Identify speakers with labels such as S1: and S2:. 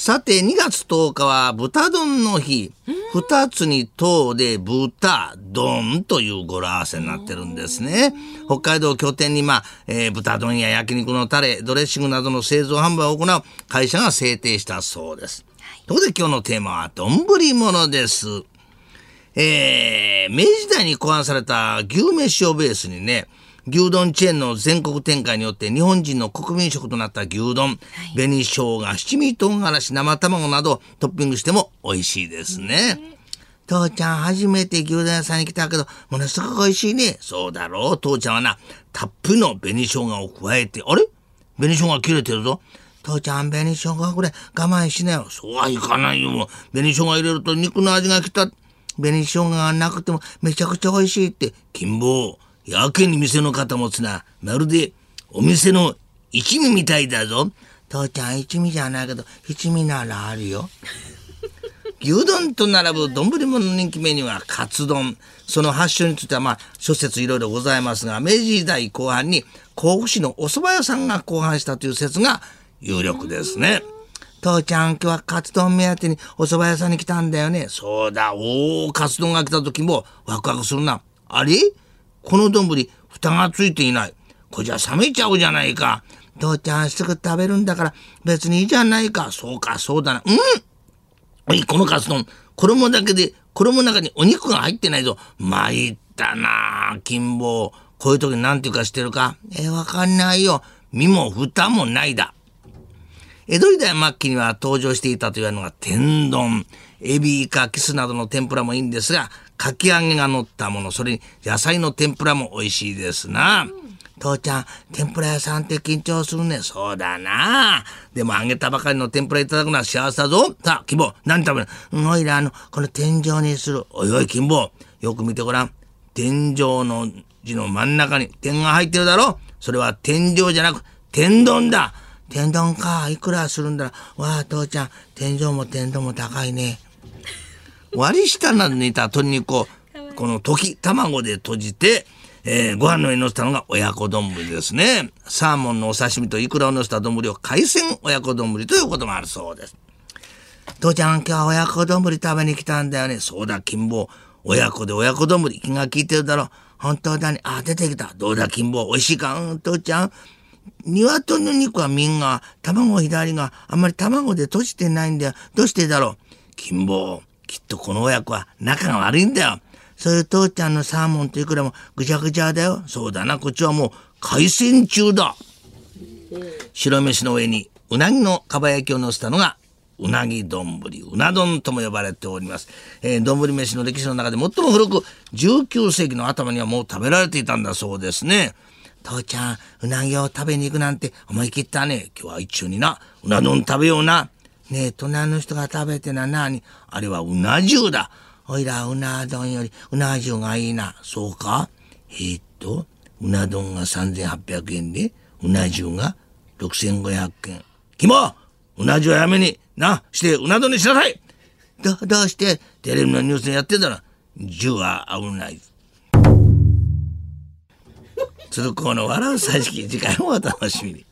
S1: さて、2月10日は豚丼の日。二つに糖で豚、丼という語呂合わせになってるんですね。北海道を拠点に、まあ、えー豚丼や焼肉のタレ、ドレッシングなどの製造販売を行う会社が制定したそうです。ところで今日のテーマは、丼物です。えー明治時代に考案された牛飯をベースにね、牛丼チェーンの全国展開によって日本人の国民食となった牛丼、紅生姜、七味唐辛子、生卵などトッピングしても美味しいですね。父ちゃん初めて牛丼屋さんに来たけど、ものすごく美味しいね。そうだろう。父ちゃんはな、たっぷりの紅生姜を加えて、あれ？紅生姜切れてるぞ。父ちゃん、紅生姜これ我慢しなよ。そうはいかないよ。紅生姜入れると肉の味がきた。紅生姜がなくてもめちゃくちゃ美味しいって。金坊、やけに店の肩持つな。まるでお店の一味みたいだぞ。父ちゃん、一味じゃないけど、七味ならあるよ。牛丼と並ぶ丼物の人気メニューはカツ丼。その発祥についてはまあ諸説いろいろございますが、明治時代後半に甲府市のお蕎麦屋さんが考案したという説が有力ですね。父ちゃん今日はカツ丼目当てにお蕎麦屋さんに来たんだよね。そうだ、おお、カツ丼が来た時もワクワクするな。あれこの丼蓋がついていない。これじゃ冷めちゃうじゃないか。父ちゃんすぐ食べるんだから別にいいじゃないか。そうか、そうだな。うんおい、このカツ丼、衣だけで、衣の中にお肉が入ってないぞ。参ったなあ、金坊。こういう時なんていうか知ってるか？えーわかんないよ。身も蓋もないだ。江戸時代末期には登場していたというのが天丼。エビ、イカ、キスなどの天ぷらもいいんですが、かき揚げが乗ったもの、それに野菜の天ぷらも美味しいですな。父ちゃん、天ぷら屋さんって緊張するね。そうだな。でも揚げたばかりの天ぷらいただくのは幸せだぞ。さあ、金坊、何食べる？うん？おいら、あの、この天井にする。おいおい、金坊、よく見てごらん。天井の字の真ん中に点が入ってるだろそれは天井じゃなく、天丼だ。天丼か。いくらするんだろわあ、父ちゃん、天井も天丼も高いね。割り下などに似た鶏肉をこの溶き卵で閉じて、えーご飯の上に乗せたのが親子丼ですね。サーモンのお刺身とイクラを乗せた丼を海鮮親子丼ということもあるそうです。父ちゃん今日は親子丼食べに来たんだよね。そうだ、金坊。親子で親子丼気が利いてるだろう。本当だね。あ、出てきた。どうだ、金坊。美味しいか？うん、父ちゃん。鶏の肉はみんな、卵左があんまり卵で閉じてないんだよ。どうしてだろう？金坊。きっとこの親子は仲が悪いんだよ。そういう父ちゃんのサーモンといくらもぐちゃぐちゃだよ。そうだな、こっちはもう海鮮中だ。白飯の上にうなぎのかば焼きを乗せたのがうなぎ丼うな丼とも呼ばれております。えー、丼飯の歴史の中で最も古く19世紀の頭にはもう食べられていたんだそうですね。父ちゃん、うなぎを食べに行くなんて思い切ったね。今日は一緒にな、うな丼食べような。ねえ、隣の人が食べてな、なにあれはうな重だ。おいら、うな丼よりうな重がいいな。そうか？えーっと、うな丼が3800円で、うな重が6500円。キモうな重はやめに、な、して、うな丼にしなさいど、どうして？テレビのニュースでやってたら、銃は危ない。鶴光の笑う歳時記次回もお楽しみに。